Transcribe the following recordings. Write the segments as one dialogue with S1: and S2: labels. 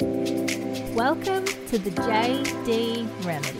S1: Welcome to the JD Remedy.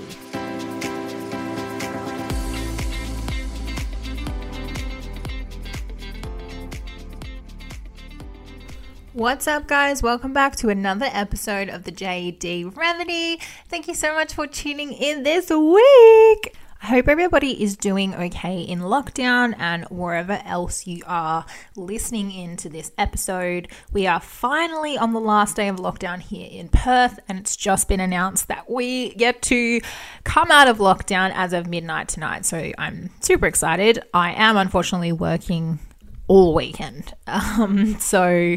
S1: What's up, guys? Welcome back to another episode of the JD Remedy. Thank you so much for tuning in this week. I hope everybody is doing okay in lockdown and wherever else you are listening into this episode. We are finally on the last day of lockdown here in Perth, and it's just been announced that we get to come out of lockdown as of midnight tonight. So I'm super excited. I am unfortunately working all weekend. Um, so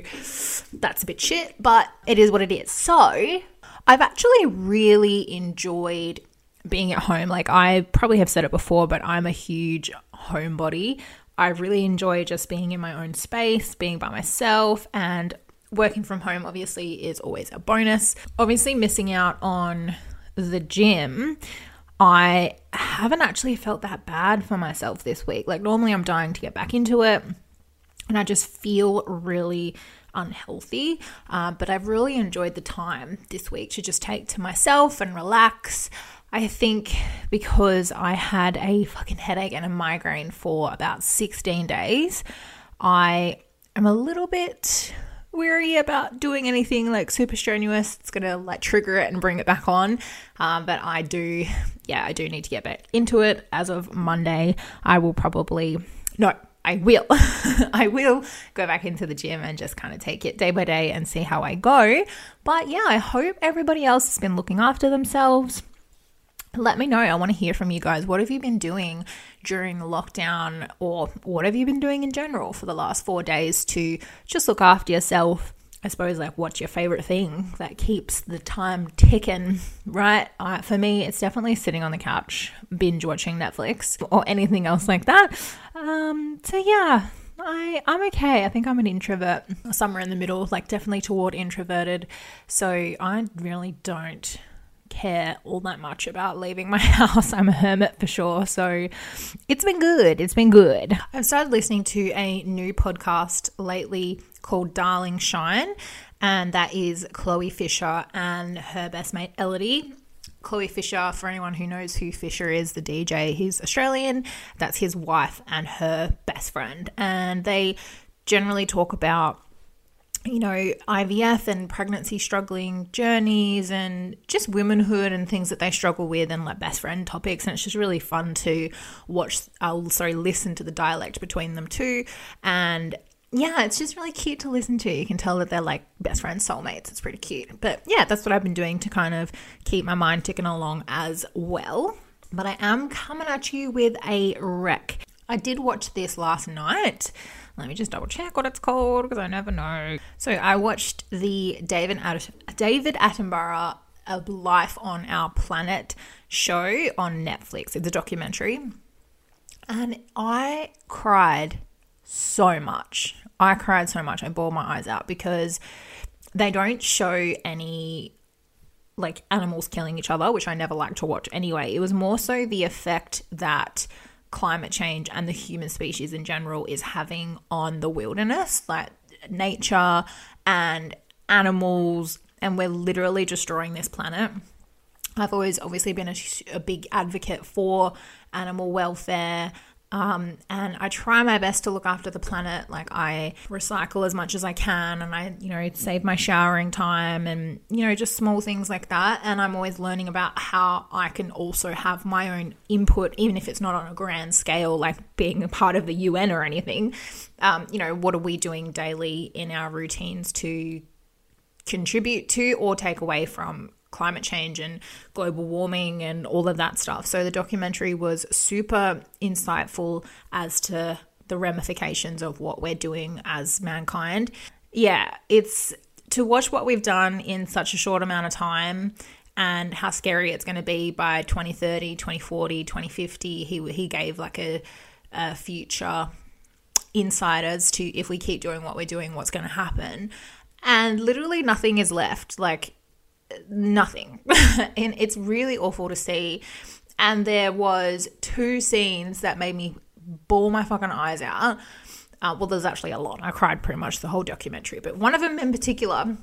S1: that's a bit shit, but it is what it is. So I've actually really enjoyed being at home. Like I probably have said it before, but I'm a huge homebody. I really enjoy just being in my own space, being by myself, and working from home obviously is always a bonus. Obviously, missing out on the gym. I haven't actually felt that bad for myself this week. Like, normally I'm dying to get back into it, and I just feel really unhealthy. Uh, but I've really enjoyed the time this week to just take to myself and relax. I think because I had a fucking headache and a migraine for about 16 days, I am a little bit weary about doing anything like super strenuous. It's gonna like trigger it and bring it back on. Um, but I do, yeah, I do need to get back into it. As of Monday, I will probably, no, I will. I will go back into the gym and just kind of take it day by day and see how I go. But yeah, I hope everybody else has been looking after themselves let me know. I want to hear from you guys. What have you been doing during the lockdown, or what have you been doing in general for the last four days to just look after yourself? I suppose, like, what's your favorite thing that keeps the time ticking, right? Uh, for me, it's definitely sitting on the couch, binge watching Netflix or anything else like that. Um, so, yeah, I, I'm okay. I think I'm an introvert, somewhere in the middle, like definitely toward introverted. So I really don't care all that much about leaving my house. I'm a hermit for sure. So it's been good. It's been good. I've started listening to a new podcast lately called Darling Shine, and that is Chloe Fisher and her best mate Elodie. Chloe Fisher, for anyone who knows who Fisher is, the DJ, he's Australian. That's his wife and her best friend. And they generally talk about you know, IVF and pregnancy struggling journeys and just womanhood and things that they struggle with and like best friend topics. And it's just really fun to watch, I'll sorry, listen to the dialect between them too. And yeah, it's just really cute to listen to. You can tell that they're like best friends, soulmates. It's pretty cute. But yeah, that's what I've been doing to kind of keep my mind ticking along as well. But I am coming at you with a rec. I did watch this last night. Let me just double check what it's called because I never know. So I watched the David At- David Attenborough A Life on Our Planet show on Netflix. It's a documentary. And I cried so much. I cried so much. I bawled my eyes out because they don't show any like animals killing each other, which I never like to watch anyway. It was more so the effect that climate change and the human species in general is having on the wilderness, like nature and animals, and we're literally destroying this planet. I've always obviously been a, a big advocate for animal welfare um, and I try my best to look after the planet. Like I recycle as much as I can, and I, you know, save my showering time, and you know, just small things like that. And I'm always learning about how I can also have my own input, even if it's not on a grand scale, like being a part of the UN or anything. Um, you know, what are we doing daily in our routines to contribute to or take away from climate change and global warming and all of that stuff. So the documentary was super insightful as to the ramifications of what we're doing as mankind. Yeah, it's to watch what we've done in such a short amount of time and how scary it's going to be by 2030, 2040, 2050. He he gave like a, a future insiders to if we keep doing what we're doing, what's going to happen. And literally nothing is left. Like nothing. and it's really awful to see. And there was two scenes that made me bawl my fucking eyes out. Uh, well, there's actually a lot. I cried pretty much the whole documentary, but one of them in particular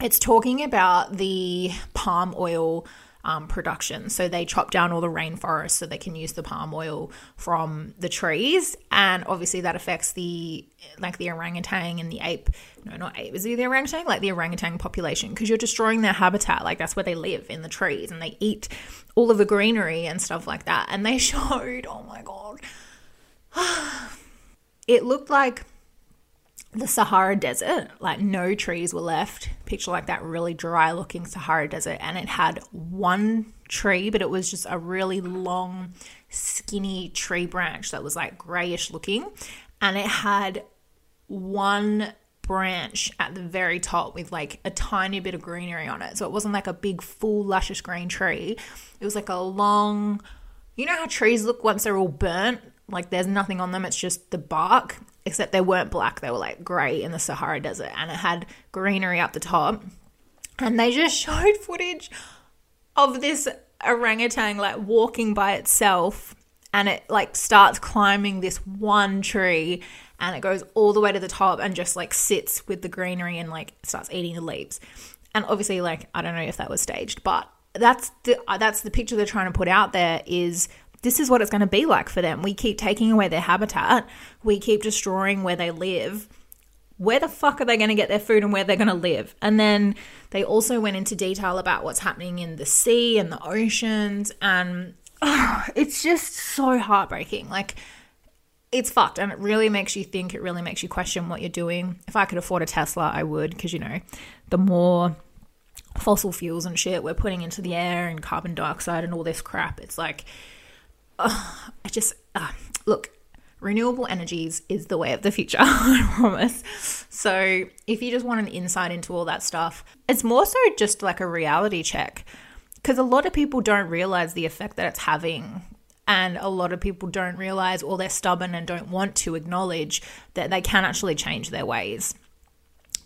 S1: it's talking about the palm oil um, production. So they chop down all the rainforest so they can use the palm oil from the trees, and obviously that affects the like the orangutan and the ape. No, not ape. Is it the orangutan? Like the orangutan population because you're destroying their habitat. Like that's where they live in the trees, and they eat all of the greenery and stuff like that. And they showed, oh my god, it looked like the Sahara Desert, like no trees were left. Picture like that really dry looking Sahara Desert, and it had one tree, but it was just a really long, skinny tree branch that was like grayish looking, and it had one branch at the very top with like a tiny bit of greenery on it. So it wasn't like a big, full, luscious green tree. It was like a long, you know how trees look once they're all burnt? Like there's nothing on them, it's just the bark except they weren't black, they were like grey in the Sahara Desert, and it had greenery up the top. And they just showed footage of this orangutan like walking by itself, and it like starts climbing this one tree and it goes all the way to the top and just like sits with the greenery and like starts eating the leaves. And obviously, like I don't know if that was staged, but that's the uh, that's the picture they're trying to put out there is this is what it's going to be like for them. We keep taking away their habitat, we keep destroying where they live. Where the fuck are they going to get their food and where they're going to live? And then they also went into detail about what's happening in the sea and the oceans. And oh, it's just so heartbreaking. Like, it's fucked and it really makes you think, it really makes you question what you're doing. If I could afford a Tesla, I would, because, you know, the more fossil fuels and shit we're putting into the air and carbon dioxide and all this crap, it's like, I just uh, look. Renewable energies is the way of the future, I promise. So, if you just want an insight into all that stuff, it's more so just like a reality check because a lot of people don't realize the effect that it's having and a lot of people don't realize or they're stubborn and don't want to acknowledge that they can actually change their ways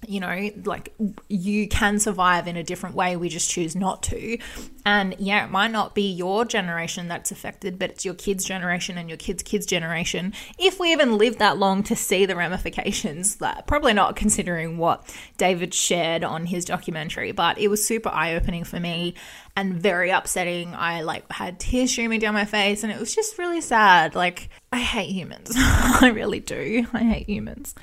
S1: you know, like you can survive in a different way. We just choose not to. And yeah, it might not be your generation that's affected, but it's your kids' generation and your kids' kids' generation. If we even live that long to see the ramifications, that probably not considering what David shared on his documentary, but it was super eye opening for me and very upsetting. I like had tears streaming down my face and it was just really sad. Like, I hate humans. I really do. I hate humans.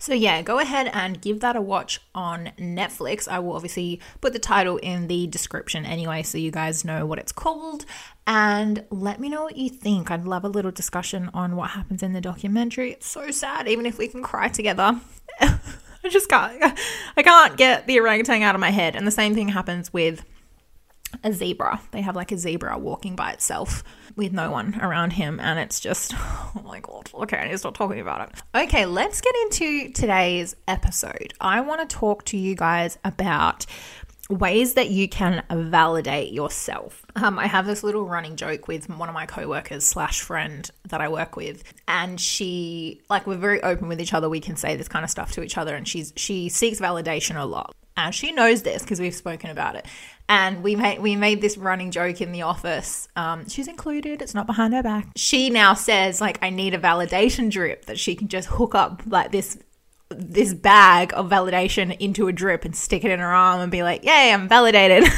S1: So, yeah, go ahead and give that a watch on Netflix. I will obviously put the title in the description anyway, so you guys know what it's called. And let me know what you think. I'd love a little discussion on what happens in the documentary. It's so sad, even if we can cry together. I just can't. I can't get the orangutan out of my head. And the same thing happens with a zebra. They have like a zebra walking by itself with no one around him, and it's just, oh my god. Okay, I need to stop talking about it. Okay, let's get into today's episode. I want to talk to you guys about ways that you can validate yourself. Um, I have this little running joke with one of my coworkers slash friend that I work with, and she like we're very open with each other. We can say this kind of stuff to each other, and she's she seeks validation a lot. And she knows this because we've spoken about it. And we made we made this running joke in the office. Um, she's included. It's not behind her back. She now says like I need a validation drip that she can just hook up like this this bag of validation into a drip and stick it in her arm and be like, "Yay, I'm validated."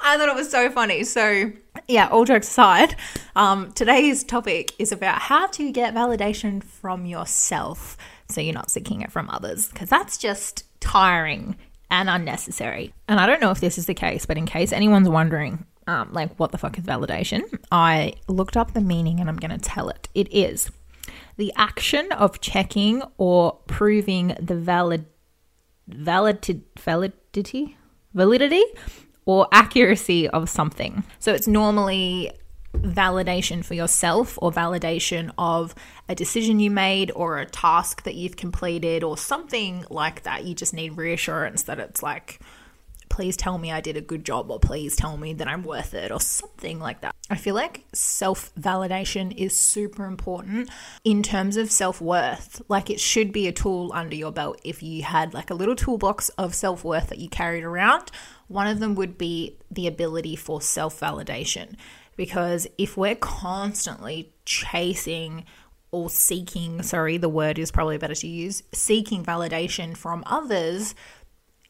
S1: I thought it was so funny. So, yeah, all jokes aside, um, today's topic is about how to get validation from yourself so you're not seeking it from others because that's just tiring and unnecessary. And I don't know if this is the case, but in case anyone's wondering, um, like, what the fuck is validation? I looked up the meaning and I'm going to tell it. It is the action of checking or proving the valid, valid, validity, validity or accuracy of something. So it's normally validation for yourself or validation of a decision you made or a task that you've completed or something like that. You just need reassurance that it's like, please tell me I did a good job or please tell me that I'm worth it or something like that. I feel like self validation is super important in terms of self worth. Like it should be a tool under your belt if you had like a little toolbox of self worth that you carried around. One of them would be the ability for self validation. Because if we're constantly chasing or seeking, sorry, the word is probably better to use, seeking validation from others,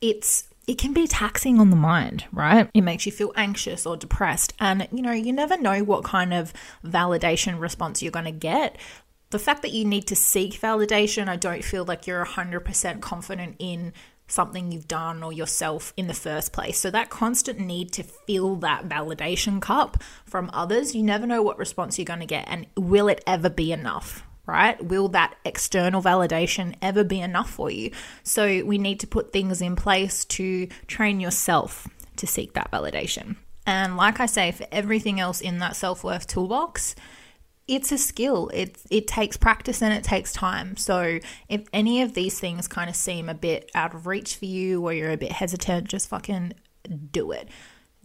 S1: it's it can be taxing on the mind, right? It makes you feel anxious or depressed. And, you know, you never know what kind of validation response you're going to get. The fact that you need to seek validation, I don't feel like you're 100% confident in something you've done or yourself in the first place. So, that constant need to fill that validation cup from others, you never know what response you're going to get. And will it ever be enough? right? Will that external validation ever be enough for you? So we need to put things in place to train yourself to seek that validation. And like I say, for everything else in that self worth toolbox, it's a skill. It it takes practice and it takes time. So if any of these things kind of seem a bit out of reach for you or you're a bit hesitant, just fucking do it.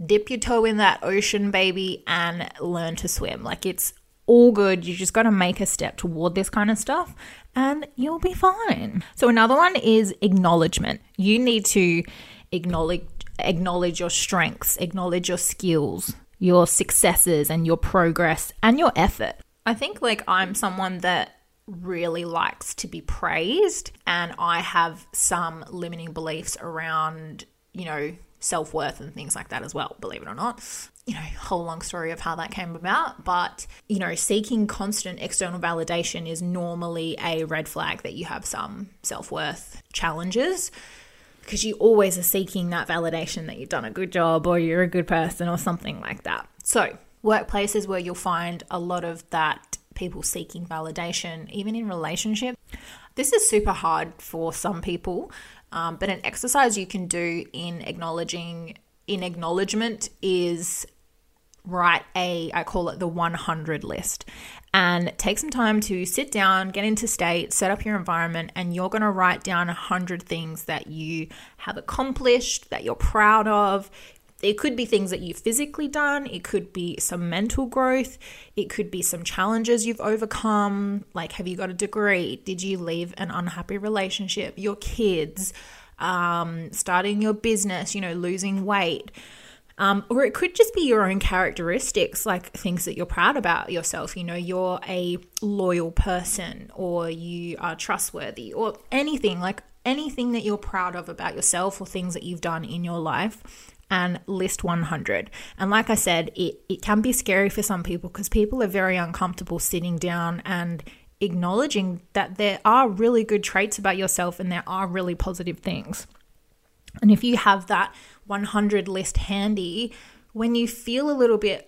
S1: Dip your toe in that ocean, baby, and learn to swim. Like it's all good. You just got to make a step toward this kind of stuff and you'll be fine. So another one is acknowledgement. You need to acknowledge acknowledge your strengths, acknowledge your skills, your successes and your progress and your effort. I think like I'm someone that really likes to be praised and I have some limiting beliefs around, you know, self worth and things like that as well, believe it or not. You know, whole long story of how that came about. But, you know, seeking constant external validation is normally a red flag that you have some self worth challenges because you always are seeking that validation that you've done a good job or you're a good person or something like that. So, workplaces where you'll find a lot of that people seeking validation, even in relationship. This is super hard for some people um, but an exercise you can do in acknowledging in acknowledgement is write a I call it the 100 list and take some time to sit down, get into state, set up your environment and you're going to write down 100 things that you have accomplished, that you're proud of. It could be things that you've physically done, it could be some mental growth, it could be some challenges you've overcome, like have you got a degree? Did you leave an unhappy relationship? Your kids, um, starting your business, you know, losing weight. Um, or it could just be your own characteristics, like things that you're proud about yourself. You know, you're a loyal person, or you are trustworthy, or anything like anything that you're proud of about yourself, or things that you've done in your life and list 100. And like I said, it, it can be scary for some people because people are very uncomfortable sitting down and acknowledging that there are really good traits about yourself and there are really positive things. And if you have that 100 list handy, when you feel a little bit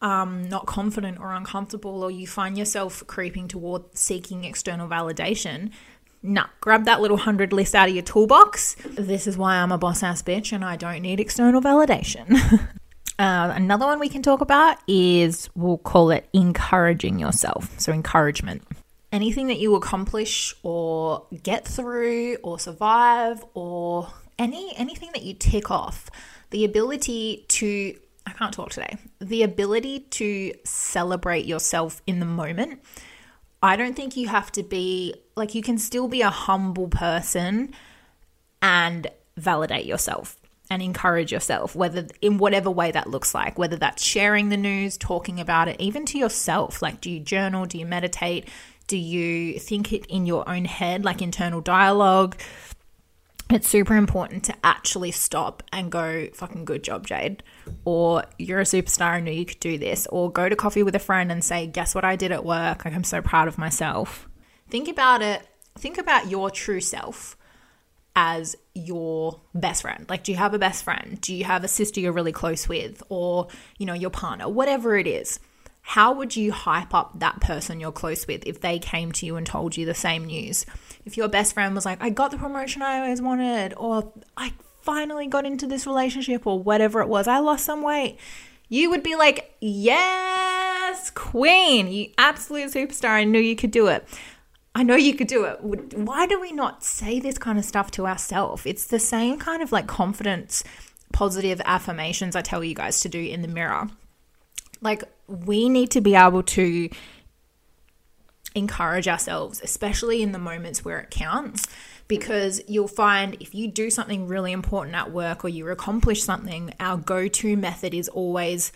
S1: um, not confident or uncomfortable, or you find yourself creeping toward seeking external validation, Nah, grab that little hundred list out of your toolbox. This is why I'm a boss ass bitch and I don't need external validation. uh, another one we can talk about is we'll call it encouraging yourself. So, encouragement. Anything that you accomplish or get through or survive or any anything that you tick off, the ability to I can't talk today. The ability to celebrate yourself in the moment I don't think you have to be like you can still be a humble person and validate yourself and encourage yourself, whether in whatever way that looks like, whether that's sharing the news, talking about it, even to yourself. Like, do you journal? Do you meditate? Do you think it in your own head, like internal dialogue? It's super important to actually stop and go, fucking good job, Jayde. Or you're a superstar, I knew you could do this. Or go to coffee with a friend and say, guess what I did at work? Like, I'm so proud of myself. Think about it. Think about your true self as your best friend. Like, do you have a best friend? Do you have a sister you're really close with? Or, you know, your partner? Whatever it is how would you hype up that person you're close with if they came to you and told you the same news? If your best friend was like, I got the promotion I always wanted, or I finally got into this relationship, or whatever it was, I lost some weight, you would be like, Yes, queen, you absolute superstar. I knew you could do it. I know you could do it. Why do we not say this kind of stuff to ourselves? It's the same kind of like confidence, positive affirmations I tell you guys to do in the mirror. Like, we need to be able to encourage ourselves, especially in the moments where it counts. Because you'll find if you do something really important at work or you accomplish something, our go to method is always,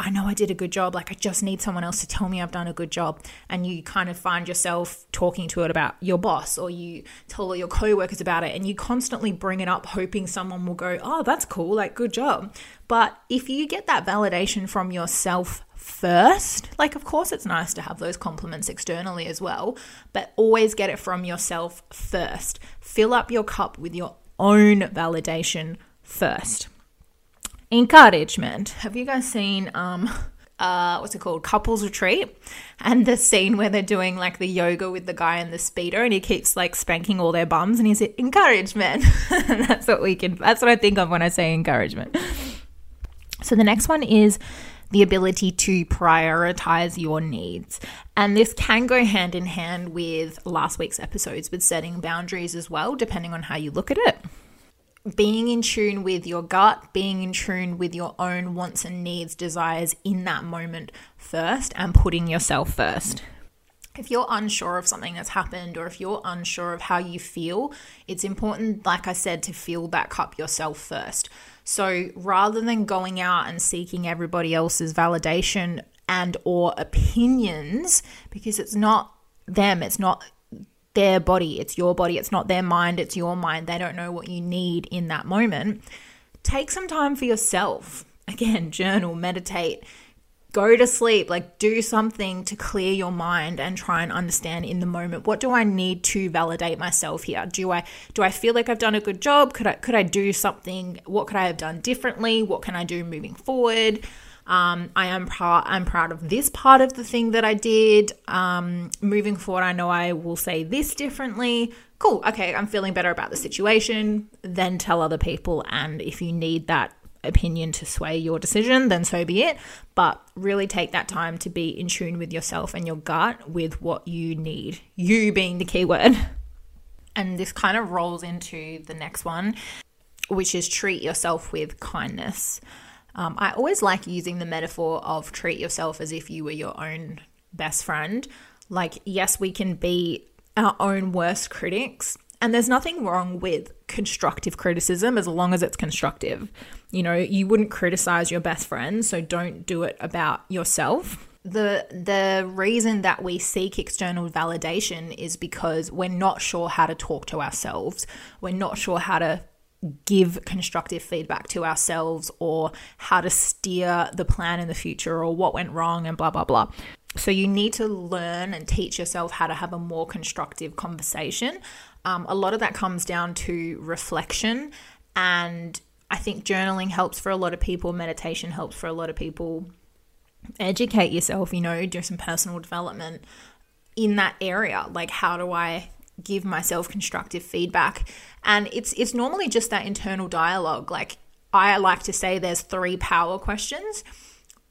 S1: I know I did a good job. Like, I just need someone else to tell me I've done a good job. And you kind of find yourself talking to it about your boss, or you tell all your coworkers about it, and you constantly bring it up, hoping someone will go, Oh, that's cool. Like, good job. But if you get that validation from yourself first, like, of course, it's nice to have those compliments externally as well, but always get it from yourself first. Fill up your cup with your own validation first. Encouragement. Have you guys seen um uh what's it called? Couples retreat and the scene where they're doing like the yoga with the guy in the speedo and he keeps like spanking all their bums and he's like encouragement. that's what we can that's what I think of when I say encouragement. So the next one is the ability to prioritize your needs. And this can go hand in hand with last week's episodes with setting boundaries as well, depending on how you look at it being in tune with your gut, being in tune with your own wants and needs, desires in that moment first, and putting yourself first. If you're unsure of something that's happened or if you're unsure of how you feel, it's important, like I said, to fill that cup yourself first. So rather than going out and seeking everybody else's validation and or opinions because it's not them, it's not their body, it's your body, it's not their mind, it's your mind. They don't know what you need in that moment. Take some time for yourself. Again, journal, meditate, go to sleep, like do something to clear your mind and try and understand in the moment what do I need to validate myself here? Do I do I feel like I've done a good job? Could I could I do something? What could I have done differently? What can I do moving forward? Um, I am proud. I'm proud of this part of the thing that I did. Um, moving forward, I know I will say this differently. Cool. Okay, I'm feeling better about the situation. Then tell other people, and if you need that opinion to sway your decision, then so be it. But really take that time to be in tune with yourself and your gut with what you need. You being the key word. And this kind of rolls into the next one, which is treat yourself with kindness. Um, I always like using the metaphor of treat yourself as if you were your own best friend. Like, yes, we can be our own worst critics, and there's nothing wrong with constructive criticism as long as it's constructive. You know, you wouldn't criticize your best friend, so don't do it about yourself. The the reason that we seek external validation is because we're not sure how to talk to ourselves. We're not sure how to give constructive feedback to ourselves or how to steer the plan in the future or what went wrong and blah, blah, blah. So you need to learn and teach yourself how to have a more constructive conversation. Um, a lot of that comes down to reflection. And I think journaling helps for a lot of people, meditation helps for a lot of people. Educate yourself, you know, do some personal development in that area. Like, how do I give myself constructive feedback? And it's it's normally just that internal dialogue. Like I like to say there's three power questions.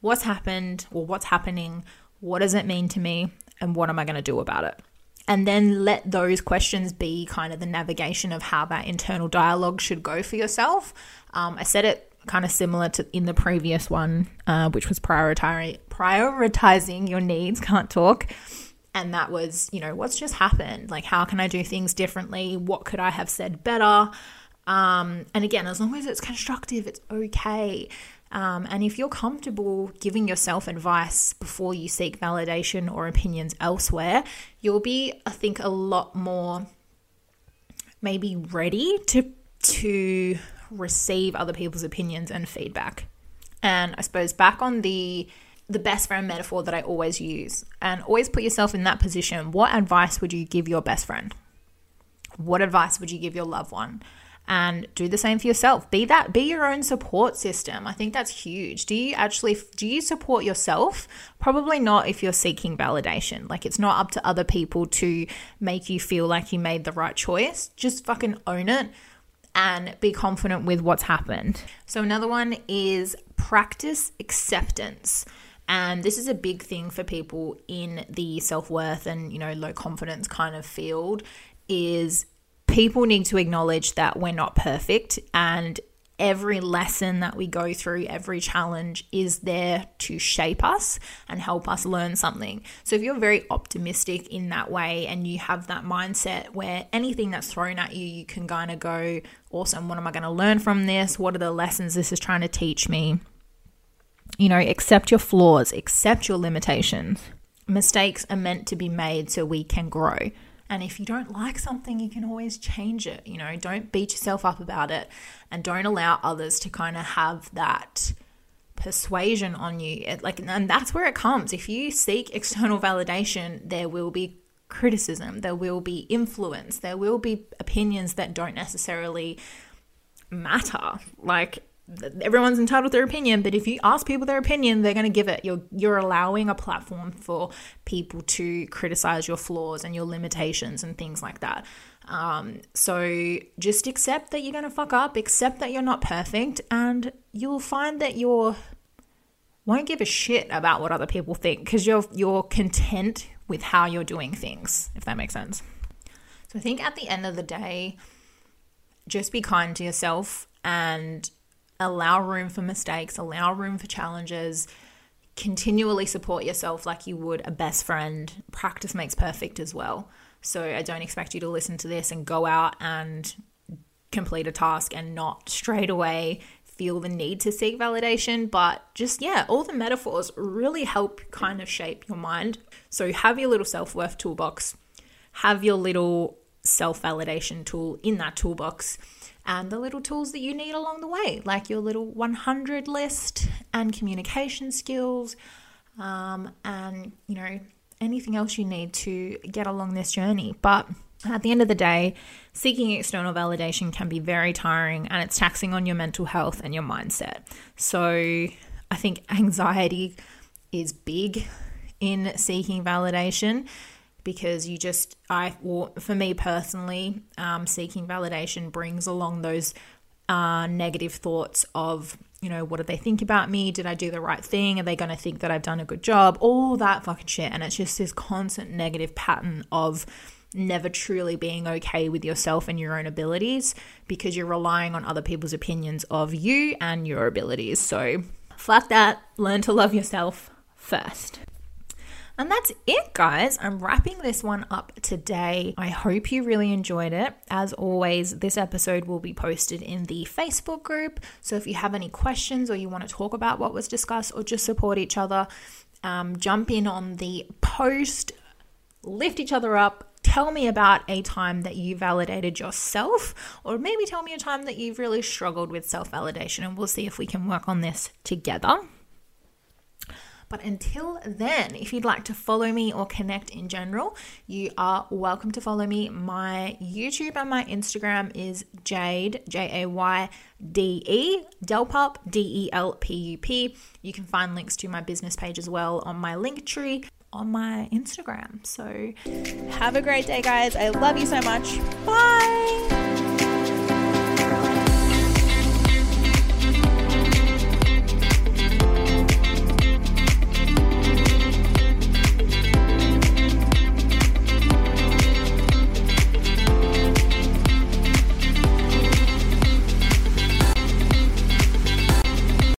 S1: What's happened or what's happening? What does it mean to me? And what am I going to do about it? And then let those questions be kind of the navigation of how that internal dialogue should go for yourself. Um, I said it kind of similar to in the previous one, uh, which was prioritizing prioritizing your needs. Can't talk and that was you know what's just happened like how can i do things differently what could i have said better um, and again as long as it's constructive it's okay um, and if you're comfortable giving yourself advice before you seek validation or opinions elsewhere you'll be i think a lot more maybe ready to to receive other people's opinions and feedback and i suppose back on the the best friend metaphor that I always use. And always put yourself in that position. What advice would you give your best friend? What advice would you give your loved one? And do the same for yourself. Be that be your own support system. I think that's huge. Do you actually do you support yourself? Probably not if you're seeking validation. Like it's not up to other people to make you feel like you made the right choice. Just fucking own it and be confident with what's happened. So another one is practice acceptance. And this is a big thing for people in the self-worth and, you know, low confidence kind of field is people need to acknowledge that we're not perfect and every lesson that we go through, every challenge is there to shape us and help us learn something. So, if you're very optimistic in that way and you have that mindset where anything that's thrown at you, you can kind of go, Awesome, what am I going to learn from this? What are the lessons this is trying to teach me? You know, accept your flaws, accept your limitations. Mistakes are meant to be made so we can grow. And if you don't like something, you can always change it. You know, don't beat yourself up about it and don't allow others to kind of have that persuasion on you. It, like, and that's where it comes. If you seek external validation, there will be criticism, there will be influence, there will be opinions that don't necessarily matter. Like, everyone's entitled to their opinion, but if you ask people their opinion, they're going to give it. You're you're allowing a platform for people to criticize your flaws and your limitations and things like that. Um, so just accept that you're going to fuck up, accept that you're not perfect, and you'll find that you're won't give a shit about what other people think because you're you're content with how you're doing things, if that makes sense. So I think at the end of the day, just be kind to yourself and allow room for mistakes, allow room for challenges, continually support yourself like you would a best friend. Practice makes perfect as well. So I don't expect you to listen to this and go out and complete a task and not straight away feel the need to seek validation, but just, yeah, all the metaphors really help kind of shape your mind. So have your little self worth toolbox, have your little self validation tool in that toolbox and the little tools that you need along the way, like your little 100 list and communication skills, um, and you know, anything else you need to get along this journey. But at the end of the day, seeking external validation can be very tiring and it's taxing on your mental health and your mindset. So I think anxiety is big in seeking validation because you just I well, for me personally, um, seeking validation brings along those uh, negative thoughts of you know what do they think about me? Did I do the right thing? Are they going to think that I've done a good job? All that fucking shit, and it's just this constant negative pattern of never truly being okay with yourself and your own abilities because you're relying on other people's opinions of you and your abilities. So, fuck that. Learn to love yourself first. And that's it, guys. I'm wrapping this one up today. I hope you really enjoyed it. As always, this episode will be posted in the Facebook group. So if you have any questions or you want to talk about what was discussed or just support each other, um, jump in on the post, lift each other up, tell me about a time that you validated yourself, or maybe tell me a time that you've really struggled with self validation, and we'll see if we can work on this together. But until then, if you'd like to follow me or connect in general, you are welcome to follow me. My YouTube and my Instagram is Jayde, J A Y D E, Delpup, D E L P U P. You can find links to my business page as well on my Linktree on my Instagram. So have a great day, guys. I love you so much. Bye.